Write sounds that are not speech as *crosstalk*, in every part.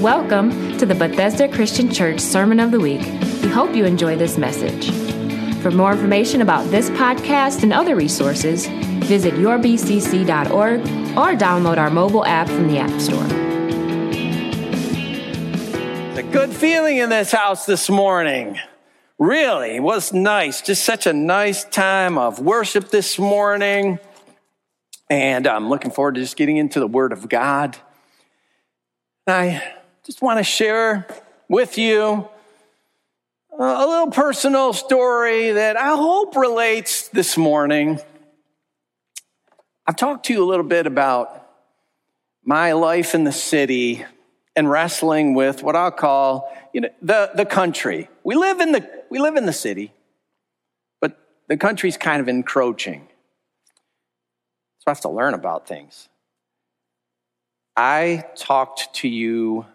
Welcome to the Bethesda Christian Church Sermon of the Week. We hope you enjoy this message. For more information about this podcast and other resources, visit yourbcc.org or download our mobile app from the App Store. It's a good feeling in this house this morning. Really, was nice. Just such a nice time of worship this morning. And I'm looking forward to just getting into the Word of God. I just want to share with you a little personal story that I hope relates this morning. I've talked to you a little bit about my life in the city and wrestling with what I'll call you know, the, the country. We live, in the, we live in the city, but the country's kind of encroaching. So I have to learn about things. I talked to you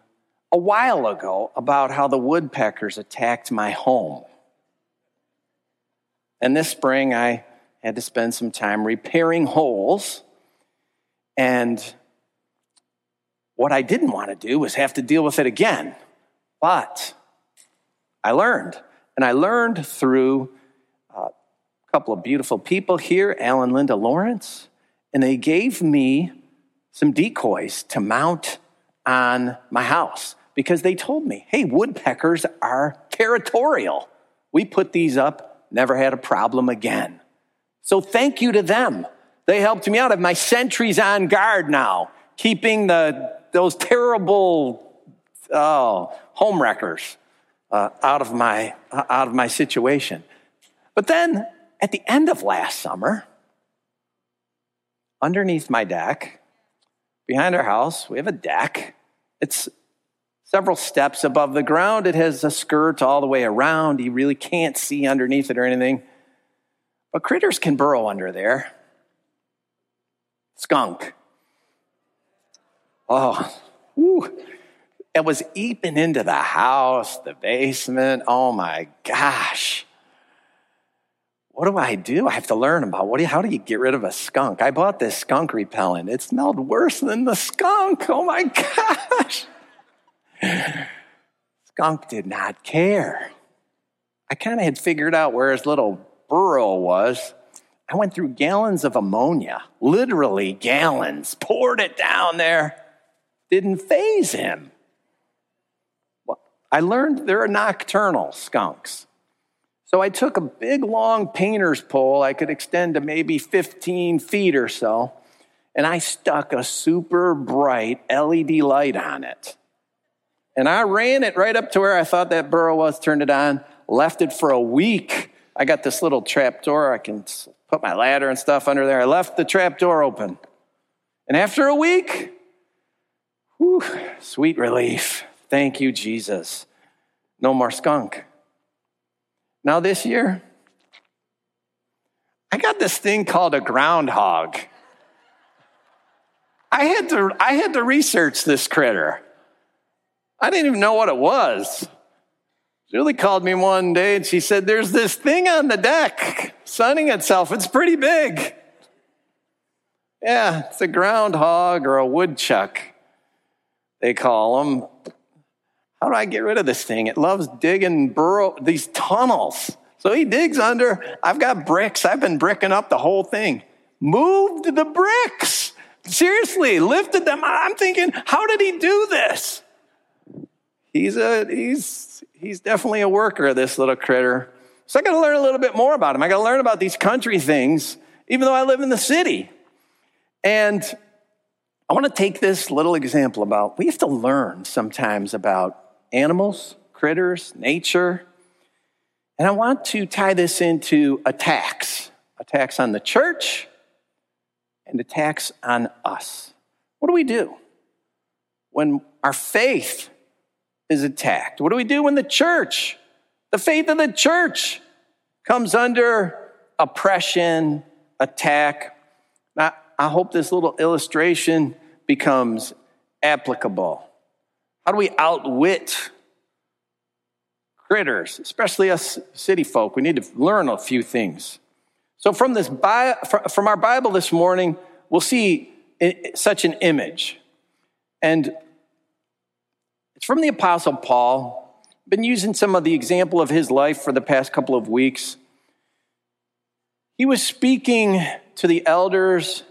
a while ago about how the woodpeckers attacked my home. And this spring, I had to spend some time repairing holes. And what I didn't want to do was have to deal with it again. But I learned. And I learned through uh, a couple of beautiful people here, Alan Linda Lawrence and they gave me some decoys to mount on my house because they told me, hey, woodpeckers are territorial. We put these up, never had a problem again. So thank you to them. They helped me out. I have my sentries on guard now, keeping the, those terrible oh, home wreckers uh, out, of my, uh, out of my situation. But then at the end of last summer, underneath my deck, behind our house, we have a deck. It's several steps above the ground. It has a skirt all the way around. You really can't see underneath it or anything. But critters can burrow under there. Skunk. Oh, whew. it was eeping into the house, the basement. Oh my gosh what do I do? I have to learn about what do you, how do you get rid of a skunk? I bought this skunk repellent. It smelled worse than the skunk. Oh my *laughs* gosh. Skunk did not care. I kind of had figured out where his little burrow was. I went through gallons of ammonia, literally gallons, poured it down there. Didn't faze him. Well, I learned there are nocturnal skunks. So I took a big long painter's pole, I could extend to maybe 15 feet or so, and I stuck a super bright LED light on it. And I ran it right up to where I thought that burrow was, turned it on, left it for a week. I got this little trap door, I can put my ladder and stuff under there. I left the trap door open. And after a week, whew, sweet relief. Thank you, Jesus. No more skunk. Now, this year, I got this thing called a groundhog. I had to, I had to research this critter. I didn't even know what it was. Julie called me one day and she said, There's this thing on the deck sunning itself. It's pretty big. Yeah, it's a groundhog or a woodchuck, they call them. How do I get rid of this thing? It loves digging burrow, these tunnels. So he digs under. I've got bricks. I've been bricking up the whole thing. Moved the bricks. Seriously, lifted them. I'm thinking, how did he do this? He's a he's he's definitely a worker, this little critter. So I got to learn a little bit more about him. I got to learn about these country things, even though I live in the city. And I want to take this little example about we have to learn sometimes about animals, critters, nature. And I want to tie this into attacks attacks on the church and attacks on us. What do we do when our faith is attacked? What do we do when the church, the faith of the church, comes under oppression, attack? Now, I hope this little illustration becomes applicable. How do we outwit critters, especially us city folk? We need to learn a few things. So, from, this from our Bible this morning, we'll see such an image. And It's from the Apostle Paul. I've been using some of the example of his life for the past couple of weeks. He was speaking to the elders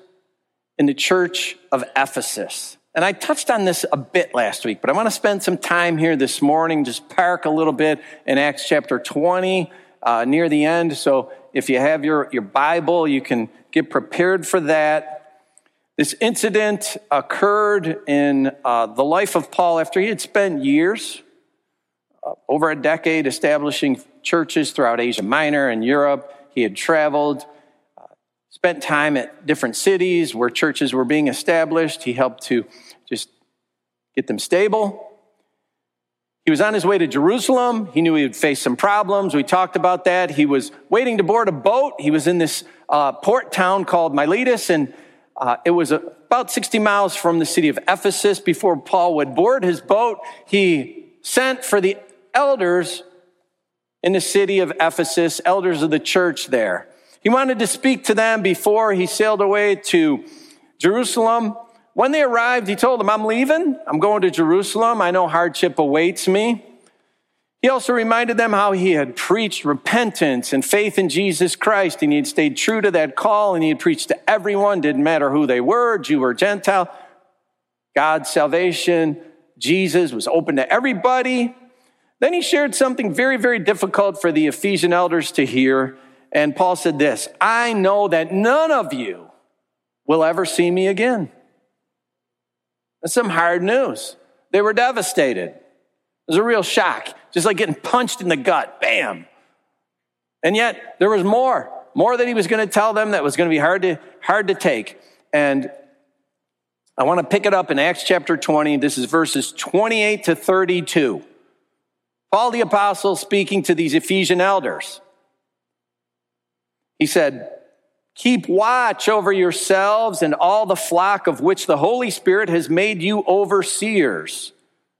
in the church of Ephesus. And I touched on this a bit last week, but I want to spend some time here this morning, just park a little bit in Acts chapter 20 uh, near the end. So if you have your, your Bible, you can get prepared for that. This incident occurred in uh, the life of Paul after he had spent years, uh, over a decade, establishing churches throughout Asia Minor and Europe. He had traveled spent time at different cities where churches were being established. He helped to just get them stable. He was on his way to Jerusalem. He knew he would face some problems. We talked about that. He was waiting to board a boat. He was in this uh, port town called Miletus, and uh, it was about 60 miles from the city of Ephesus. Before Paul would board his boat, he sent for the elders in the city of Ephesus, elders of the church there. He wanted to speak to them before he sailed away to Jerusalem. When they arrived, he told them, I'm leaving. I'm going to Jerusalem. I know hardship awaits me. He also reminded them how he had preached repentance and faith in Jesus Christ, and he had stayed true to that call, and he had preached to everyone, didn't matter who they were, Jew or Gentile. God's salvation, Jesus was open to everybody. Then he shared something very, very difficult for the Ephesian elders to hear. And Paul said this I know that none of you will ever see me again. That's some hard news. They were devastated. It was a real shock, just like getting punched in the gut. Bam. And yet there was more, more that he was going to tell them that was going to be hard to, hard to take. And I want to pick it up in Acts chapter 20. This is verses 28 to 32. Paul the apostle speaking to these Ephesian elders. He said, Keep watch over yourselves and all the flock of which the Holy Spirit has made you overseers.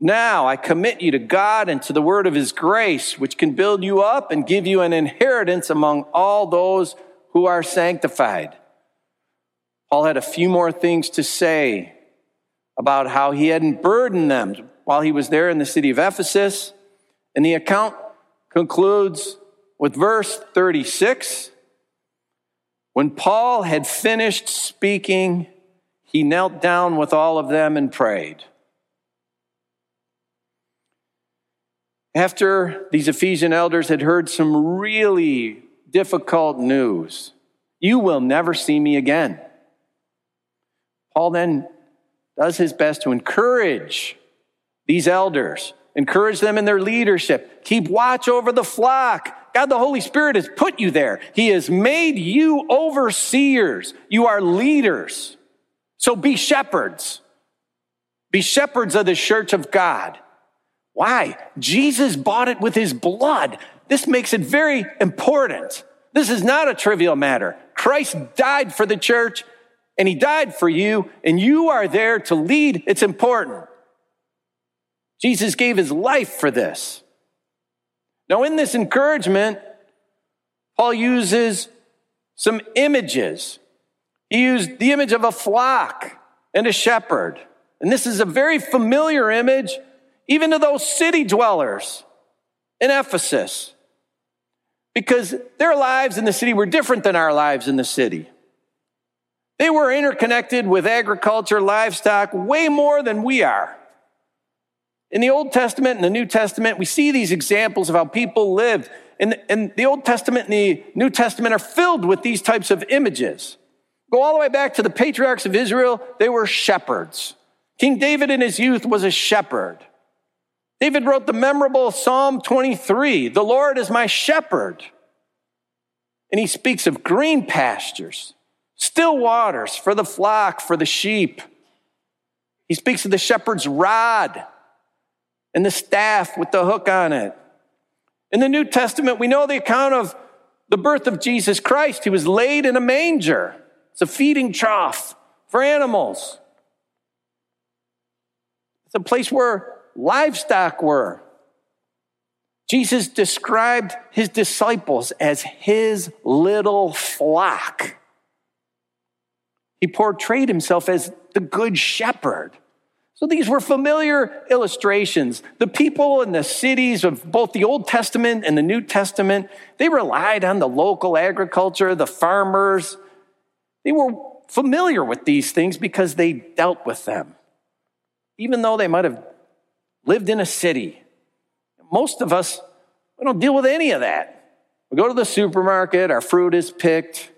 Now I commit you to God and to the word of his grace, which can build you up and give you an inheritance among all those who are sanctified. Paul had a few more things to say about how he hadn't burdened them while he was there in the city of Ephesus. And the account concludes with verse 36. When Paul had finished speaking, he knelt down with all of them and prayed. After these Ephesian elders had heard some really difficult news, you will never see me again. Paul then does his best to encourage these elders, encourage them in their leadership, keep watch over the flock, God the Holy Spirit has put you there. He has made you overseers. You are leaders. So be shepherds. Be shepherds of the church of God. Why? Jesus bought it with his blood. This makes it very important. This is not a trivial matter. Christ died for the church and he died for you, and you are there to lead. It's important. Jesus gave his life for this. Now, in this encouragement, Paul uses some images. He used the image of a flock and a shepherd. And this is a very familiar image, even to those city dwellers in Ephesus, because their lives in the city were different than our lives in the city. They were interconnected with agriculture, livestock, way more than we are. In the Old Testament and the New Testament, we see these examples of how people lived. And, and the Old Testament and the New Testament are filled with these types of images. Go all the way back to the patriarchs of Israel, they were shepherds. King David in his youth was a shepherd. David wrote the memorable Psalm 23 The Lord is my shepherd. And he speaks of green pastures, still waters for the flock, for the sheep. He speaks of the shepherd's rod and the staff with the hook on it. In the New Testament, we know the account of the birth of Jesus Christ. He was laid in a manger. It's a feeding trough for animals. It's a place where livestock were. Jesus described his disciples as his little flock. He portrayed himself as the good shepherd. So these were familiar illustrations. The people in the cities of both the Old Testament and the New Testament, they relied on the local agriculture, the farmers. They were familiar with these things because they dealt with them. Even though they might have lived in a city, most of us, we don't deal with any of that. We go to the supermarket, our fruit is picked,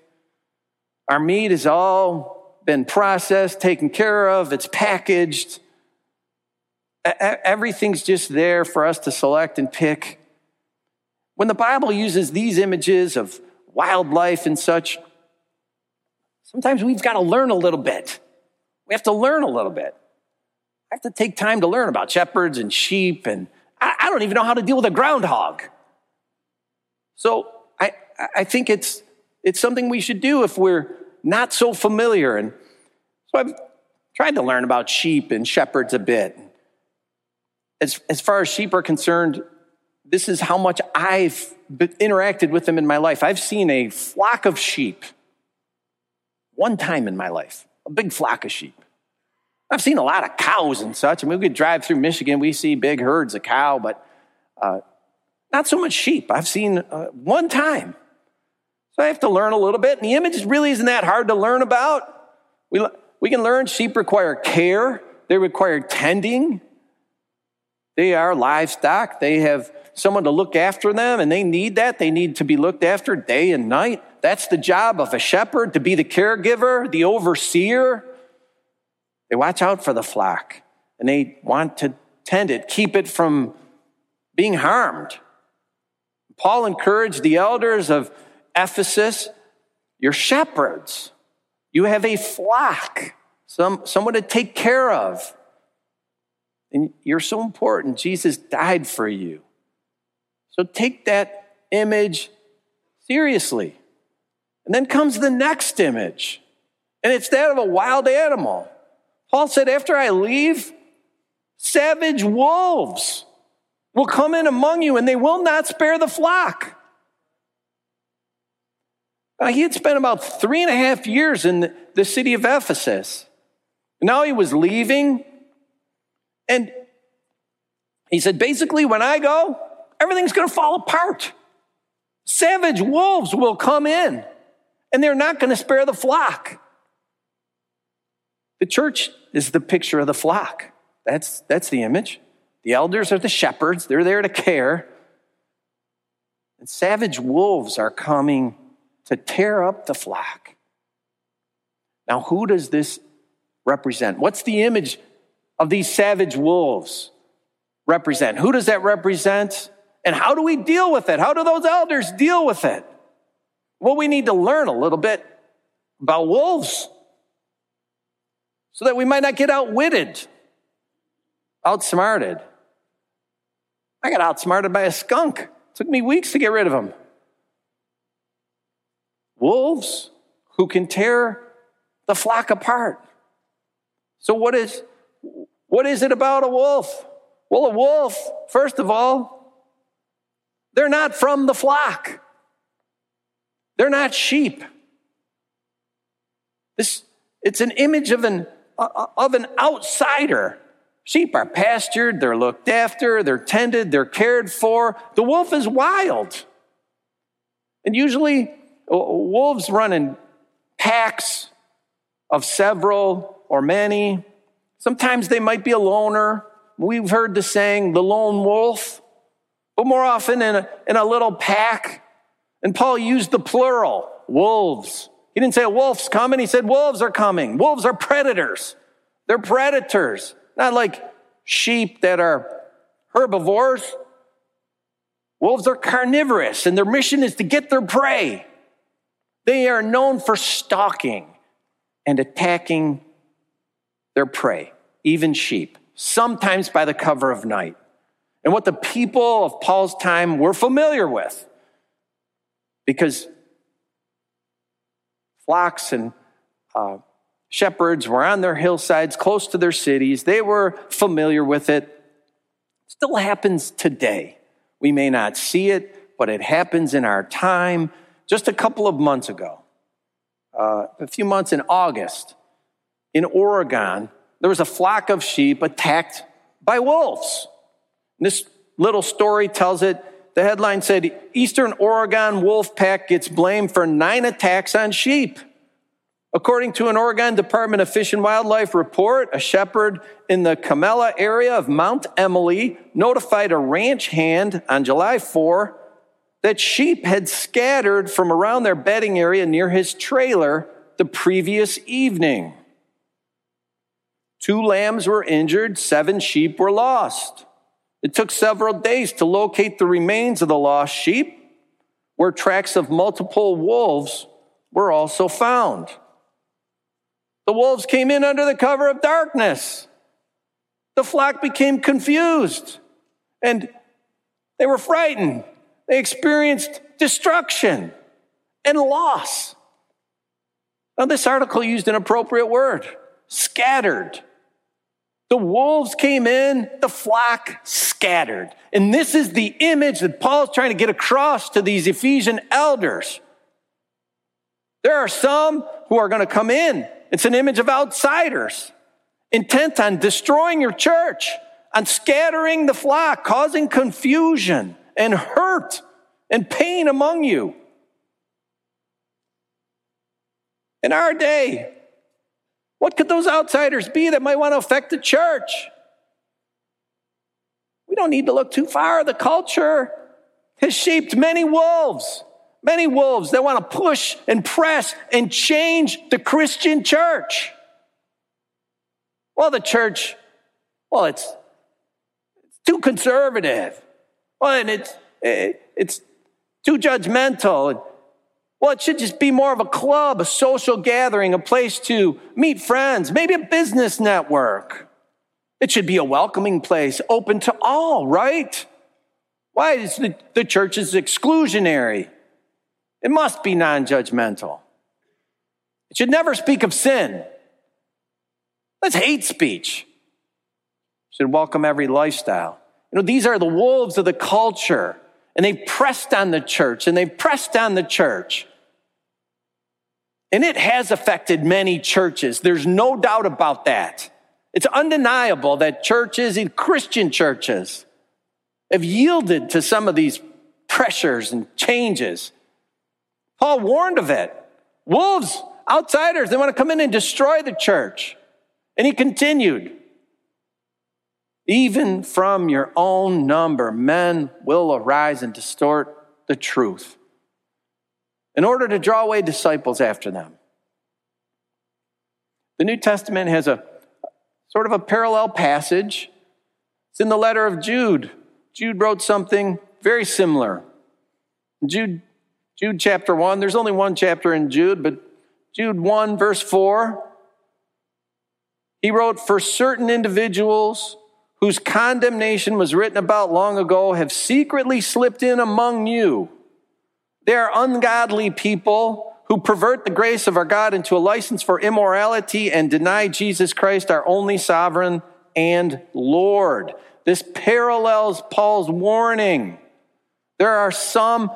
our meat has all been processed, taken care of, it's packaged everything's just there for us to select and pick. When the Bible uses these images of wildlife and such, sometimes we've got to learn a little bit. We have to learn a little bit. I have to take time to learn about shepherds and sheep, and I, I don't even know how to deal with a groundhog. So I, I think it's, it's something we should do if we're not so familiar. And so I've tried to learn about sheep and shepherds a bit as, as far as sheep are concerned, this is how much I've interacted with them in my life. I've seen a flock of sheep one time in my life, a big flock of sheep. I've seen a lot of cows and such. I mean, we could drive through Michigan, we see big herds of cow, but uh, not so much sheep. I've seen uh, one time. So I have to learn a little bit. And the image really isn't that hard to learn about. We, we can learn sheep require care, they require tending, they are livestock. They have someone to look after them, and they need that. They need to be looked after day and night. That's the job of a shepherd to be the caregiver, the overseer. They watch out for the flock and they want to tend it, keep it from being harmed. Paul encouraged the elders of Ephesus, you're shepherds. You have a flock, some, someone to take care of. And you're so important. Jesus died for you. So take that image seriously. And then comes the next image, and it's that of a wild animal. Paul said, After I leave, savage wolves will come in among you, and they will not spare the flock. Now, he had spent about three and a half years in the city of Ephesus. Now he was leaving and he said, basically, when I go, everything's going to fall apart. Savage wolves will come in and they're not going to spare the flock. The church is the picture of the flock. That's, that's the image. The elders are the shepherds, they're there to care. And savage wolves are coming to tear up the flock. Now, who does this represent? What's the image of these savage wolves represent? Who does that represent? And how do we deal with it? How do those elders deal with it? Well, we need to learn a little bit about wolves so that we might not get outwitted, outsmarted. I got outsmarted by a skunk. It took me weeks to get rid of him. Wolves who can tear the flock apart. So, what is what is it about a wolf? Well, a wolf, first of all, they're not from the flock. They're not sheep. This, it's an image of an, of an outsider. Sheep are pastured, they're looked after, they're tended, they're cared for. The wolf is wild. And usually, uh, wolves run in packs of several or many. Sometimes they might be a loner. We've heard the saying, the lone wolf, but more often in a, in a little pack. And Paul used the plural, wolves. He didn't say a wolf's coming, he said wolves are coming. Wolves are predators. They're predators, not like sheep that are herbivores. Wolves are carnivorous, and their mission is to get their prey. They are known for stalking and attacking their prey, even sheep, sometimes by the cover of night. and what the people of Paul's time were familiar with. Because flocks and uh, shepherds were on their hillsides close to their cities, they were familiar with it. Still happens today. We may not see it, but it happens in our time. Just a couple of months ago, uh, a few months in August, in Oregon, there was a flock of sheep attacked by wolves. This little story tells it. The headline said Eastern Oregon wolf pack gets blamed for nine attacks on sheep. According to an Oregon Department of Fish and Wildlife report, a shepherd in the Kamela area of Mount Emily notified a ranch hand on July 4 that sheep had scattered from around their bedding area near his trailer the previous evening. Two lambs were injured, seven sheep were lost. It took several days to locate the remains of the lost sheep, where tracks of multiple wolves were also found. The wolves came in under the cover of darkness. The flock became confused and they were frightened. They experienced destruction and loss. Now, this article used an appropriate word scattered. The wolves came in, the flock scattered. And this is the image that Paul's trying to get across to these Ephesian elders. There are some who are going to come in. It's an image of outsiders, intent on destroying your church, on scattering the flock, causing confusion and hurt and pain among you. In our day, what could those outsiders be that might want to affect the church? We don't need to look too far. The culture has shaped many wolves, many wolves that want to push and press and change the Christian church. Well, the church, well, it's, it's too conservative. Well, and it's, it's too judgmental. Well, it should just be more of a club, a social gathering, a place to meet friends, maybe a business network. It should be a welcoming place, open to all, right? Why is the, the church is exclusionary? It must be non-judgmental. It should never speak of sin. That's hate speech. It should welcome every lifestyle. You know, these are the wolves of the culture, and they've pressed on the church, and they've pressed on the church. And it has affected many churches. There's no doubt about that. It's undeniable that churches, and Christian churches, have yielded to some of these pressures and changes. Paul warned of it. Wolves, outsiders, they want to come in and destroy the church. And he continued, even from your own number, men will arise and distort the truth in order to draw away disciples after them. The New Testament has a sort of a parallel passage. It's in the letter of Jude. Jude wrote something very similar. Jude, Jude chapter 1, there's only one chapter in Jude, but Jude 1, verse 4, he wrote, For certain individuals whose condemnation was written about long ago have secretly slipped in among you they are ungodly people who pervert the grace of our God into a license for immorality and deny Jesus Christ, our only sovereign and Lord. This parallels Paul's warning. There are some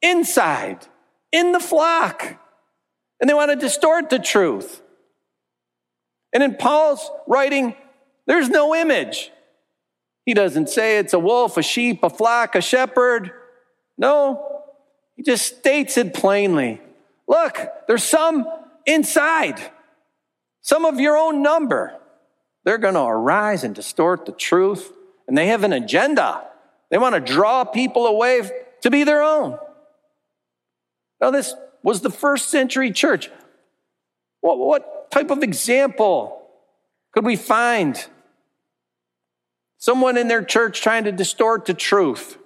inside, in the flock, and they want to distort the truth. And in Paul's writing, there's no image. He doesn't say it's a wolf, a sheep, a flock, a shepherd. No, he just states it plainly. Look, there's some inside, some of your own number. They're going to arise and distort the truth, and they have an agenda. They want to draw people away to be their own. Now, this was the first century church. What, what type of example could we find? Someone in their church trying to distort the truth.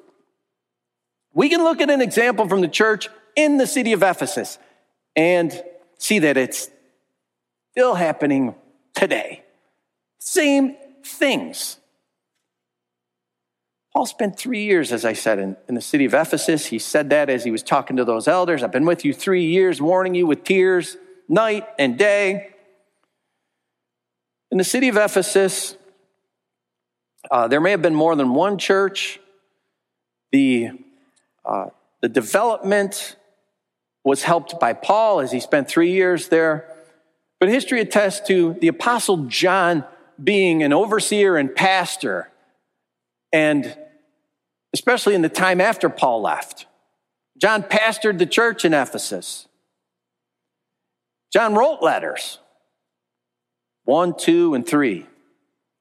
We can look at an example from the church in the city of Ephesus and see that it's still happening today. Same things. Paul spent three years, as I said, in, in the city of Ephesus. He said that as he was talking to those elders. I've been with you three years, warning you with tears, night and day. In the city of Ephesus, uh, there may have been more than one church. The, the development was helped by Paul as he spent three years there. But history attests to the Apostle John being an overseer and pastor, and especially in the time after Paul left. John pastored the church in Ephesus. John wrote letters one, two, and three.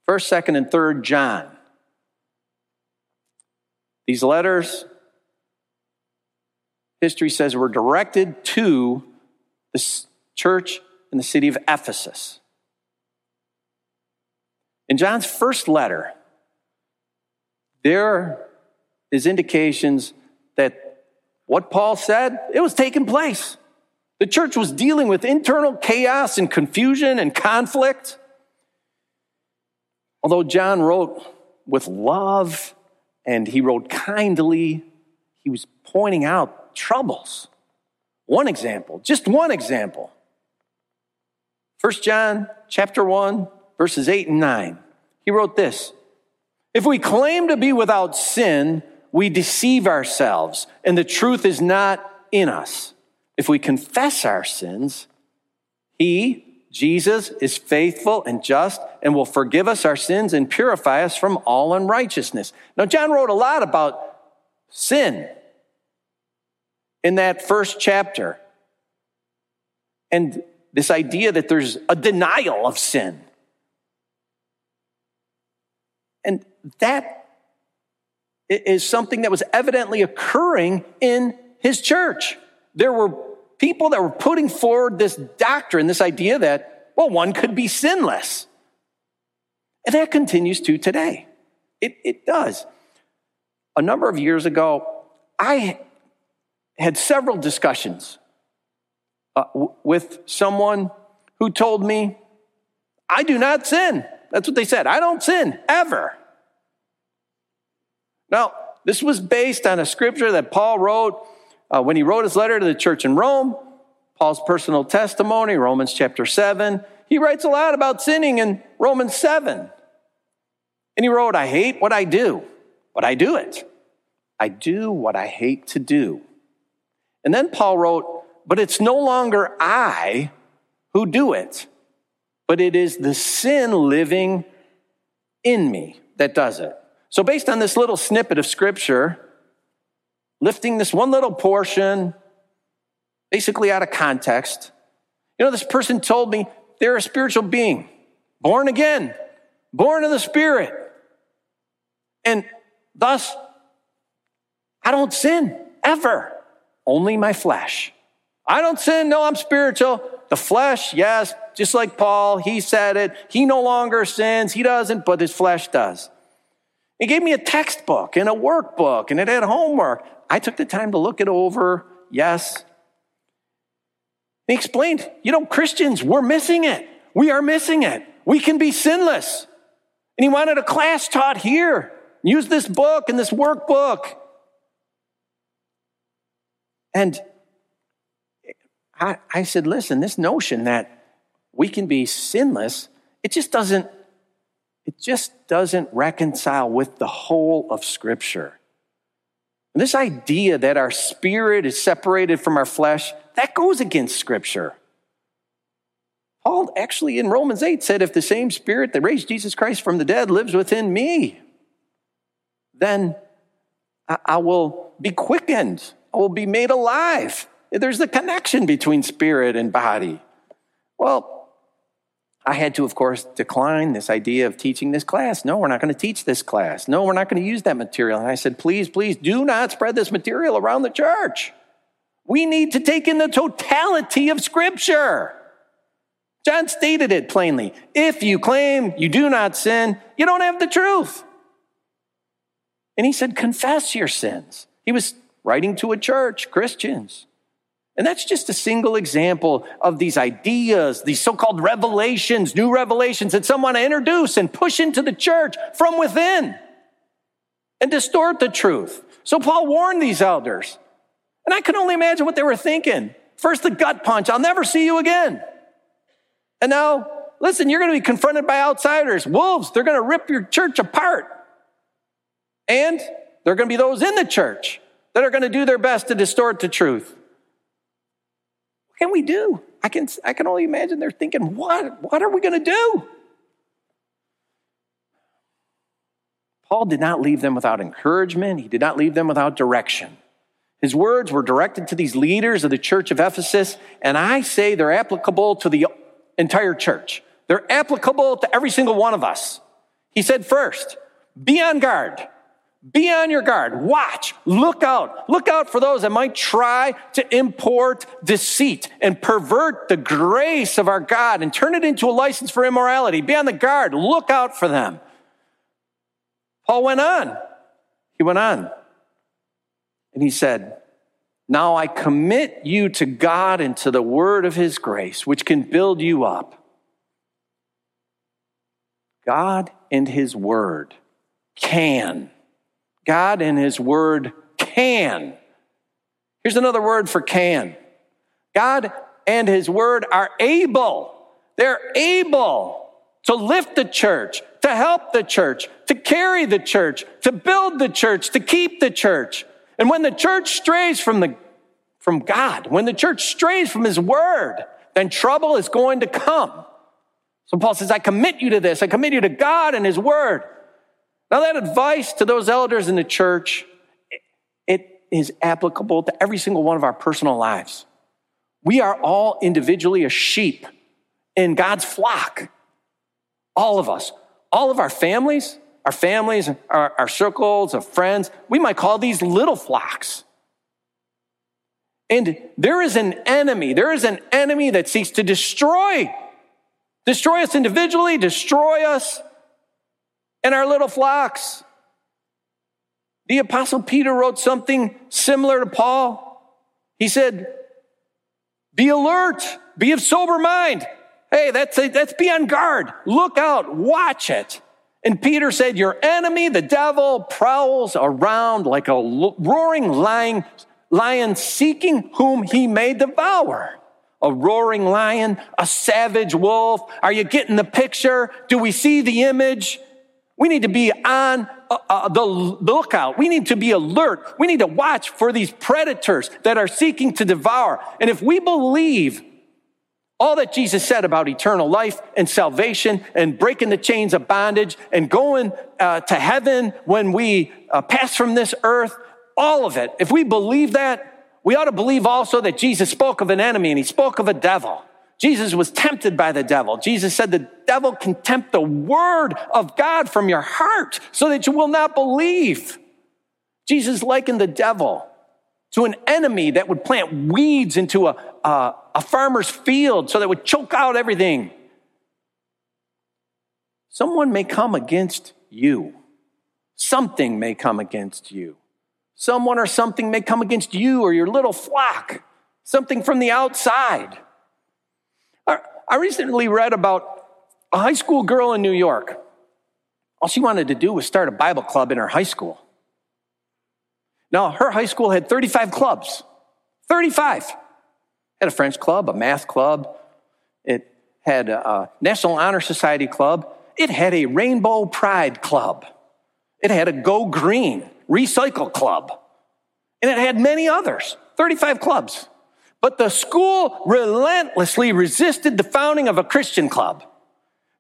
First, second, and third John. These letters, history says, we were directed to the church in the city of Ephesus. In John's first letter, there is indications that what Paul said, it was taking place. The church was dealing with internal chaos and confusion and conflict. Although John wrote with love and he wrote kindly, he was pointing out troubles. One example, just one example. 1 John chapter 1 verses 8 and 9. He wrote this. If we claim to be without sin, we deceive ourselves and the truth is not in us. If we confess our sins, he, Jesus, is faithful and just and will forgive us our sins and purify us from all unrighteousness. Now, John wrote a lot about sin in that first chapter. And this idea that there's a denial of sin. And that is something that was evidently occurring in his church. There were people that were putting forward this doctrine, this idea that, well, one could be sinless. And that continues to today. It, it does. A number of years ago, I had several discussions uh, w- with someone who told me, I do not sin. That's what they said. I don't sin ever. Now, this was based on a scripture that Paul wrote uh, when he wrote his letter to the church in Rome. Paul's personal testimony, Romans chapter 7. He writes a lot about sinning in Romans 7. And he wrote, I hate what I do, but I do it. I do what I hate to do. And then Paul wrote, But it's no longer I who do it, but it is the sin living in me that does it. So, based on this little snippet of scripture, lifting this one little portion, basically out of context, you know, this person told me they're a spiritual being, born again, born of the Spirit. And thus, I don't sin ever, only my flesh. I don't sin, no, I'm spiritual. The flesh, yes, just like Paul, he said it. He no longer sins, he doesn't, but his flesh does. He gave me a textbook and a workbook and it had homework. I took the time to look it over. Yes. He explained, you know, Christians, we're missing it. We are missing it. We can be sinless. And he wanted a class taught here. Use this book and this workbook. And I, I said, listen, this notion that we can be sinless, it just doesn't it just doesn't reconcile with the whole of Scripture. And this idea that our spirit is separated from our flesh, that goes against Scripture. Paul actually in Romans 8 said, If the same spirit that raised Jesus Christ from the dead lives within me, then I will be quickened, will be made alive. There's the connection between spirit and body. Well, I had to, of course, decline this idea of teaching this class. No, we're not going to teach this class. No, we're not going to use that material. And I said, please, please do not spread this material around the church. We need to take in the totality of Scripture. John stated it plainly. If you claim you do not sin, you don't have the truth. And he said, confess your sins. He was writing to a church, Christians. And that's just a single example of these ideas, these so called revelations, new revelations that some want to introduce and push into the church from within. and distort the truth. So Paul warned these elders. And I can only imagine what they were thinking. First, the gut punch I'll never see you again. And now, listen, you're going to be confronted by outsiders, wolves. They're going to rip your church apart. And there are going to be those in the church that are going to do their best to distort the truth. What can we do? I can, I can only imagine they're thinking, what, what are we going to do? Paul did not leave them without encouragement, he did not leave them without direction. His words were directed to these leaders of the church of Ephesus, and I say they're applicable to the entire church. They're applicable to every single one of us. He said, first, be on guard. Be on your guard. Watch. Look out. Look out for those that might try to import deceit and pervert the grace of our God and turn it into a license for immorality. Be on the guard. Look out for them. Paul went on. He went on. And he said, Now I commit you to God and to the word of his grace, which can build you up. God and his word can. God and his word can. Here's another word for can. God and his word are able. They're able to lift the church, to help the church, to carry the church, to build the church, to keep the church. And when the church strays from the from God, when the church strays from his word, then trouble is going to come. So Paul says, I commit you to this. I commit you to God and his word. Now that advice to those elders in the church, it is applicable to every single one of our personal lives. We are all individually a sheep in God's flock. All of us, all of our families, our families, our, our circles of friends, we might call these little flocks. And there is an enemy, there is an enemy that seeks to destroy, destroy us individually, destroy us in our little flocks. The apostle Peter wrote something similar to Paul. He said, be alert, be of sober mind. Hey, that's, that's be on guard. Look out, watch it. And Peter said, Your enemy, the devil, prowls around like a roaring lion, lion seeking whom he may devour. A roaring lion, a savage wolf. Are you getting the picture? Do we see the image? We need to be on uh, uh, the lookout. We need to be alert. We need to watch for these predators that are seeking to devour. And if we believe all that Jesus said about eternal life and salvation and breaking the chains of bondage and going uh, to heaven when we uh, pass from this earth, all of it. If we believe that, we ought to believe also that Jesus spoke of an enemy and he spoke of a devil. Jesus was tempted by the devil. Jesus said the devil can tempt the word of God from your heart so that you will not believe. Jesus likened the devil to an enemy that would plant weeds into a, a, a farmer's field so that would choke out everything. Someone may come against you. Something may come against you. Someone or something may come against you or your little flock. Something from the outside. I recently read about a high school girl in New York. All she wanted to do was start a Bible club in her high school. Now, her high school had 35 clubs. 35. It Had a French club, a math club. It had a National Honor Society club. It had a Rainbow Pride club. It had a Go Green Recycle club. And it had many others, 35 clubs. But the school relentlessly resisted the founding of a Christian club.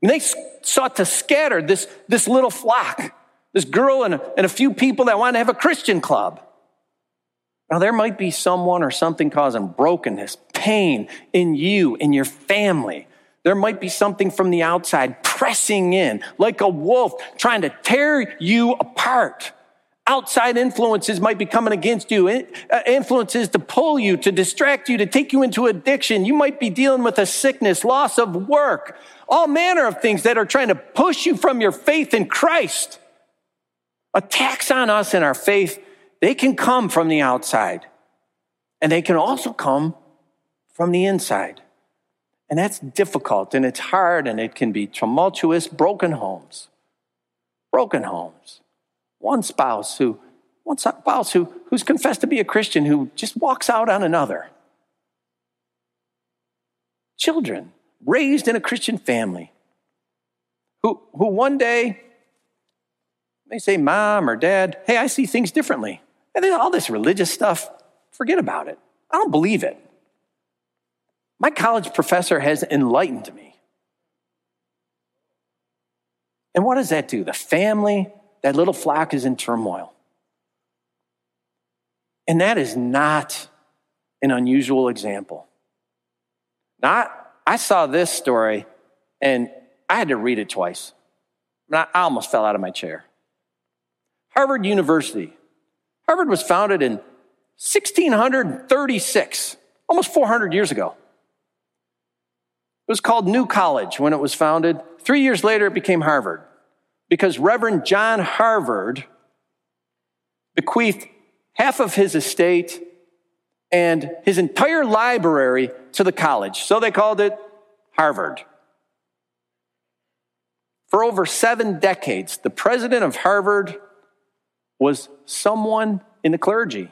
And they sought to scatter this, this little flock this girl and a, and a few people that wanted to have a Christian club. Now, there might be someone or something causing brokenness, pain in you, in your family. There might be something from the outside pressing in like a wolf trying to tear you apart. Outside influences might be coming against you, uh, influences to pull you, to distract you, to take you into addiction. You might be dealing with a sickness, loss of work, all manner of things that are trying to push you from your faith in Christ. Attacks on us and our faith, they can come from the outside, and they can also come from the inside. And that's difficult and it's hard and it can be tumultuous, broken homes. Broken homes. One spouse who, one spouse who, who's confessed to be a Christian who just walks out on another. Children raised in a Christian family who, who one day may say, Mom or Dad, hey, I see things differently. And then all this religious stuff, forget about it. I don't believe it. My college professor has enlightened me. And what does that do? The family, that little flock is in turmoil. And that is not an unusual example. Now, I, saw this story and I had to read it twice. I almost fell out of my chair. Harvard University. Harvard was founded in 1636, almost 400 years ago. It was called New College when it was founded. Three years later, it became Harvard because Reverend John Harvard bequeathed half of his estate and his entire library to the college. So they called it Harvard. For over seven decades, the president of Harvard was someone in the clergy.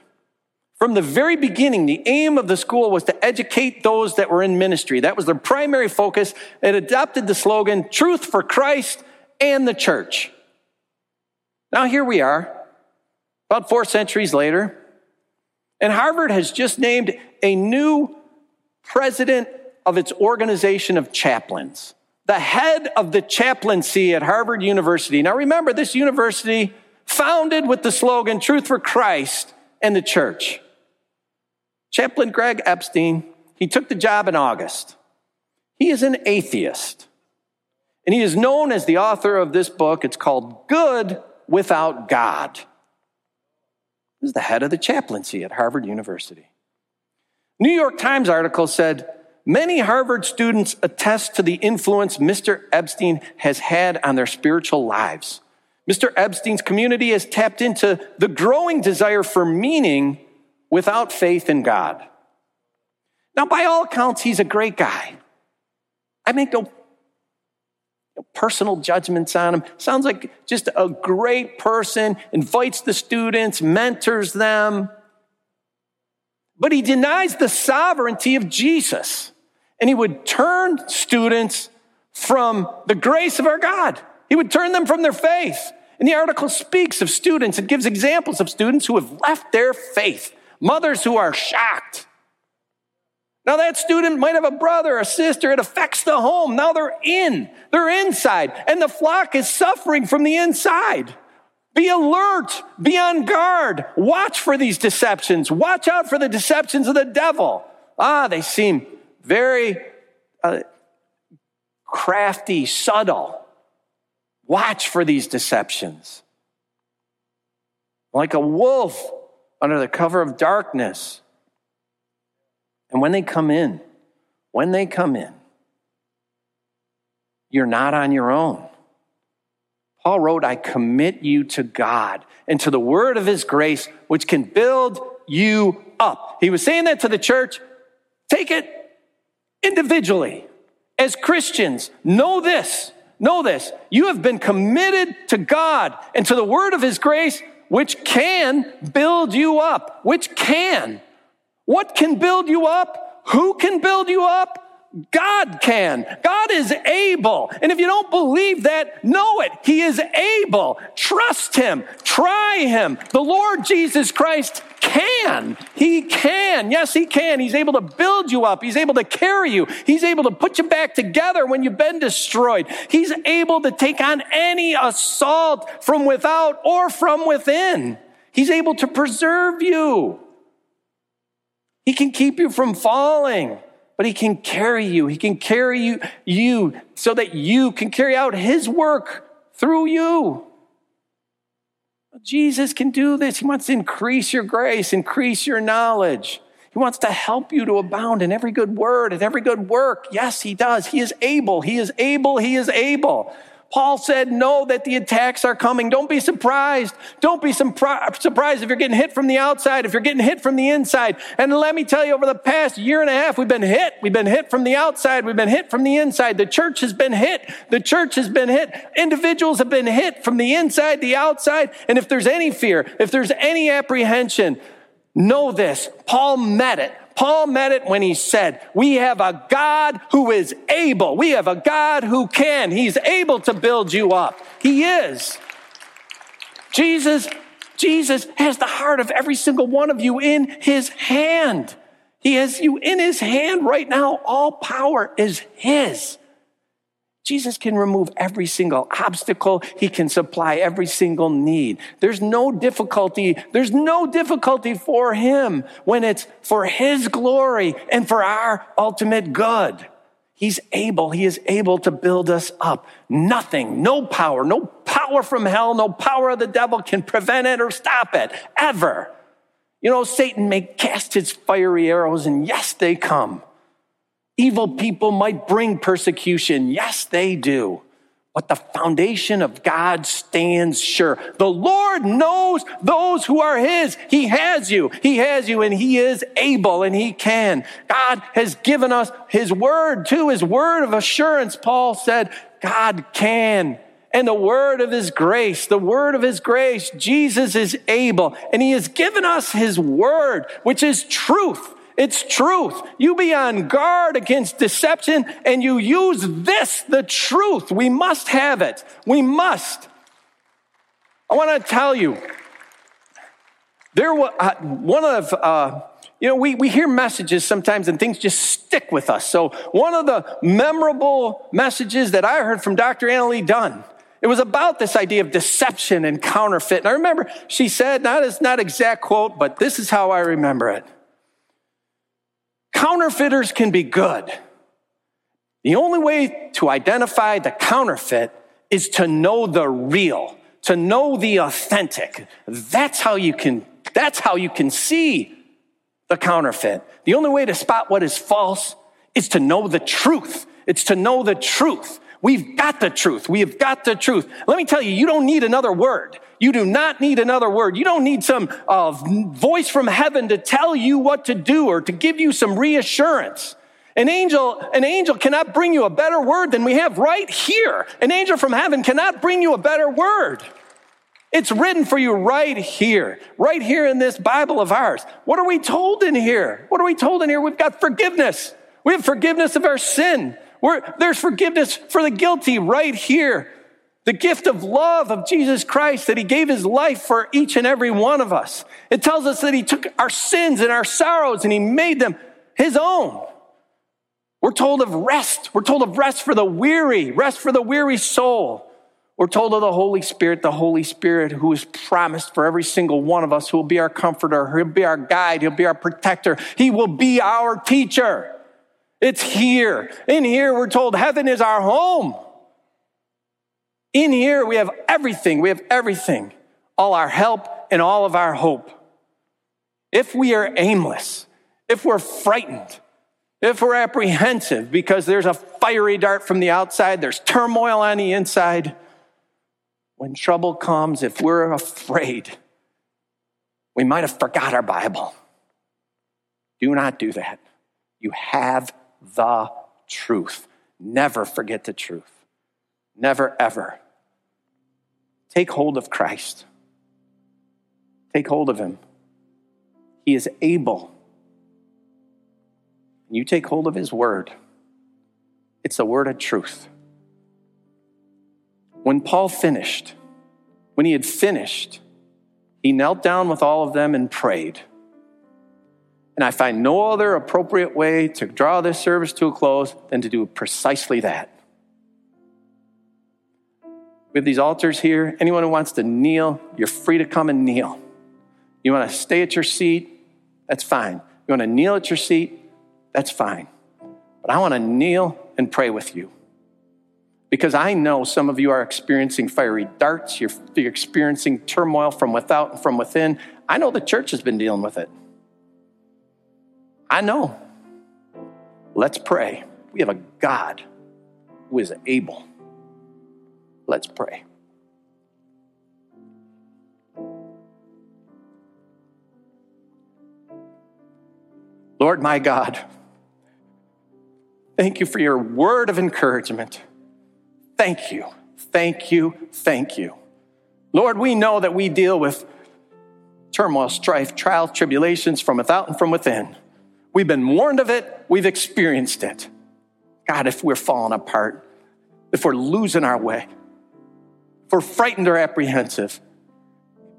From the very beginning, the aim of the school was to educate those that were in ministry. That was their primary focus. It adopted the slogan, Truth for Christ and the Church. Now, here we are, about four centuries later, and Harvard has just named a new president of its organization of chaplains, the head of the chaplaincy at Harvard University. Now, remember, this university founded with the slogan, Truth for Christ and the Church. Chaplain Greg Epstein, he took the job in August. He is an atheist. And he is known as the author of this book. It's called Good Without God. Is the head of the chaplaincy at Harvard University. New York Times article said many Harvard students attest to the influence Mr. Epstein has had on their spiritual lives. Mr. Epstein's community has tapped into the growing desire for meaning without faith in God. Now, by all accounts, he's a great guy. I make no personal judgments on him. Sounds like just a great person, invites the students, mentors them. But he denies the sovereignty of Jesus. And he would turn students from the grace of our God. He would turn them from their faith. And the article speaks of students, it gives examples of students who have left their faith mothers who are shocked. Now, that student might have a brother, or a sister. It affects the home. Now they're in, they're inside, and the flock is suffering from the inside. Be alert, be on guard, watch for these deceptions, watch out for the deceptions of the devil. Ah, they seem very uh, crafty, subtle. Watch for these deceptions. Like a wolf under the cover of darkness. And when they come in, when they come in, you're not on your own. Paul wrote, I commit you to God and to the word of his grace, which can build you up. He was saying that to the church. Take it individually. As Christians, know this, know this. You have been committed to God and to the word of his grace, which can build you up. Which can. What can build you up? Who can build you up? God can. God is able. And if you don't believe that, know it. He is able. Trust Him. Try Him. The Lord Jesus Christ can. He can. Yes, He can. He's able to build you up. He's able to carry you. He's able to put you back together when you've been destroyed. He's able to take on any assault from without or from within. He's able to preserve you. He can keep you from falling but he can carry you. He can carry you, you so that you can carry out his work through you. Jesus can do this. He wants to increase your grace, increase your knowledge. He wants to help you to abound in every good word and every good work. Yes, he does. He is able. He is able. He is able. Paul said, Know that the attacks are coming. Don't be surprised. Don't be surprised if you're getting hit from the outside, if you're getting hit from the inside. And let me tell you, over the past year and a half, we've been hit. We've been hit from the outside. We've been hit from the inside. The church has been hit. The church has been hit. Individuals have been hit from the inside, the outside. And if there's any fear, if there's any apprehension, know this. Paul met it. Paul met it when he said, We have a God who is able. We have a God who can. He's able to build you up. He is. Jesus, Jesus has the heart of every single one of you in his hand. He has you in his hand right now. All power is his. Jesus can remove every single obstacle. He can supply every single need. There's no difficulty. There's no difficulty for him when it's for his glory and for our ultimate good. He's able. He is able to build us up. Nothing, no power, no power from hell, no power of the devil can prevent it or stop it ever. You know, Satan may cast his fiery arrows and yes, they come. Evil people might bring persecution. Yes, they do. But the foundation of God stands sure. The Lord knows those who are His. He has you. He has you and He is able and He can. God has given us His word too, His word of assurance. Paul said, God can. And the word of His grace, the word of His grace, Jesus is able. And He has given us His word, which is truth. It's truth. You be on guard against deception and you use this, the truth. We must have it. We must. I want to tell you, there was uh, one of, uh, you know, we, we hear messages sometimes and things just stick with us. So, one of the memorable messages that I heard from Dr. Anna Lee Dunn, it was about this idea of deception and counterfeit. And I remember she said, not as not exact quote, but this is how I remember it. Counterfeiters can be good. The only way to identify the counterfeit is to know the real, to know the authentic. That's how you can, that's how you can see the counterfeit. The only way to spot what is false is to know the truth. It's to know the truth. We've got the truth. We have got the truth. Let me tell you, you don't need another word. You do not need another word. You don't need some uh, voice from heaven to tell you what to do or to give you some reassurance. An angel, an angel cannot bring you a better word than we have right here. An angel from heaven cannot bring you a better word. It's written for you right here, right here in this Bible of ours. What are we told in here? What are we told in here? We've got forgiveness. We have forgiveness of our sin. We're, there's forgiveness for the guilty right here. The gift of love of Jesus Christ that he gave his life for each and every one of us. It tells us that he took our sins and our sorrows and he made them his own. We're told of rest. We're told of rest for the weary, rest for the weary soul. We're told of the Holy Spirit, the Holy Spirit who is promised for every single one of us, who will be our comforter, he'll be our guide, he'll be our protector, he will be our teacher. It's here. In here, we're told heaven is our home. In here, we have everything. We have everything. All our help and all of our hope. If we are aimless, if we're frightened, if we're apprehensive because there's a fiery dart from the outside, there's turmoil on the inside, when trouble comes, if we're afraid, we might have forgot our Bible. Do not do that. You have the truth. Never forget the truth. Never, ever. Take hold of Christ. Take hold of Him. He is able. You take hold of His word. It's a word of truth. When Paul finished, when he had finished, he knelt down with all of them and prayed. And I find no other appropriate way to draw this service to a close than to do precisely that. We have these altars here. Anyone who wants to kneel, you're free to come and kneel. You want to stay at your seat? That's fine. You want to kneel at your seat? That's fine. But I want to kneel and pray with you. Because I know some of you are experiencing fiery darts, you're, you're experiencing turmoil from without and from within. I know the church has been dealing with it. I know. Let's pray. We have a God who is able Let's pray. Lord my God, thank you for your word of encouragement. Thank you, thank you, thank you. Lord, we know that we deal with turmoil, strife, trials, tribulations from without and from within. We've been warned of it, we've experienced it. God, if we're falling apart, if we're losing our way, we're frightened or apprehensive,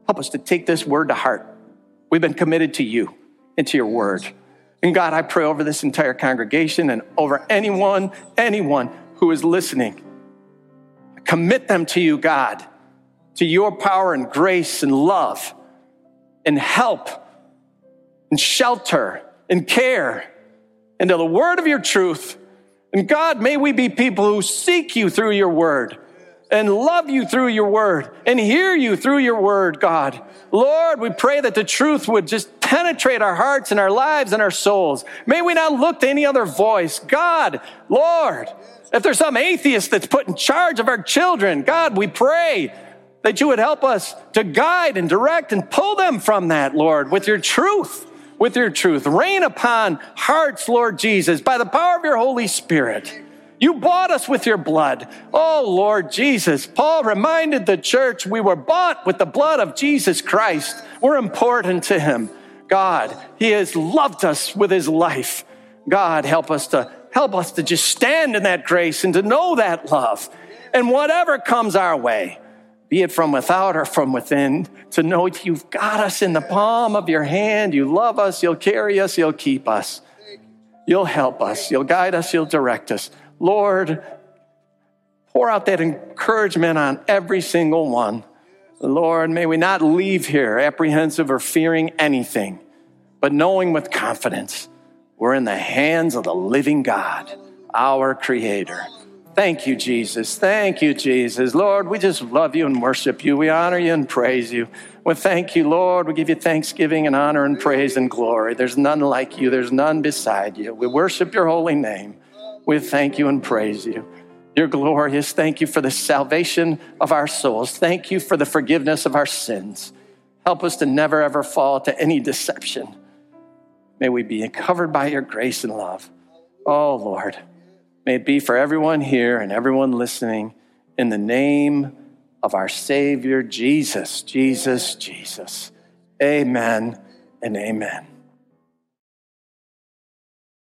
help us to take this word to heart. We've been committed to you and to your word. And God, I pray over this entire congregation and over anyone, anyone who is listening. Commit them to you, God, to your power and grace and love and help and shelter and care and to the word of your truth. And God, may we be people who seek you through your word and love you through your word and hear you through your word, God. Lord, we pray that the truth would just penetrate our hearts and our lives and our souls. May we not look to any other voice. God, Lord, if there's some atheist that's put in charge of our children, God, we pray that you would help us to guide and direct and pull them from that, Lord, with your truth. With your truth. Rain upon hearts, Lord Jesus, by the power of your Holy Spirit. You bought us with your blood. Oh, Lord Jesus. Paul reminded the church we were bought with the blood of Jesus Christ. We're important to him. God, he has loved us with his life. God, help us to help us to just stand in that grace and to know that love. And whatever comes our way, be it from without or from within, to know you've got us in the palm of your hand. You love us, you'll carry us, you'll keep us. You'll help us, you'll guide us, you'll direct us. Lord, pour out that encouragement on every single one. Lord, may we not leave here apprehensive or fearing anything, but knowing with confidence we're in the hands of the living God, our Creator. Thank you, Jesus. Thank you, Jesus. Lord, we just love you and worship you. We honor you and praise you. We thank you, Lord. We give you thanksgiving and honor and praise and glory. There's none like you, there's none beside you. We worship your holy name. We thank you and praise you. You're glorious. Thank you for the salvation of our souls. Thank you for the forgiveness of our sins. Help us to never ever fall to any deception. May we be covered by your grace and love. Oh, Lord, may it be for everyone here and everyone listening in the name of our Savior, Jesus, Jesus, Jesus. Amen and amen.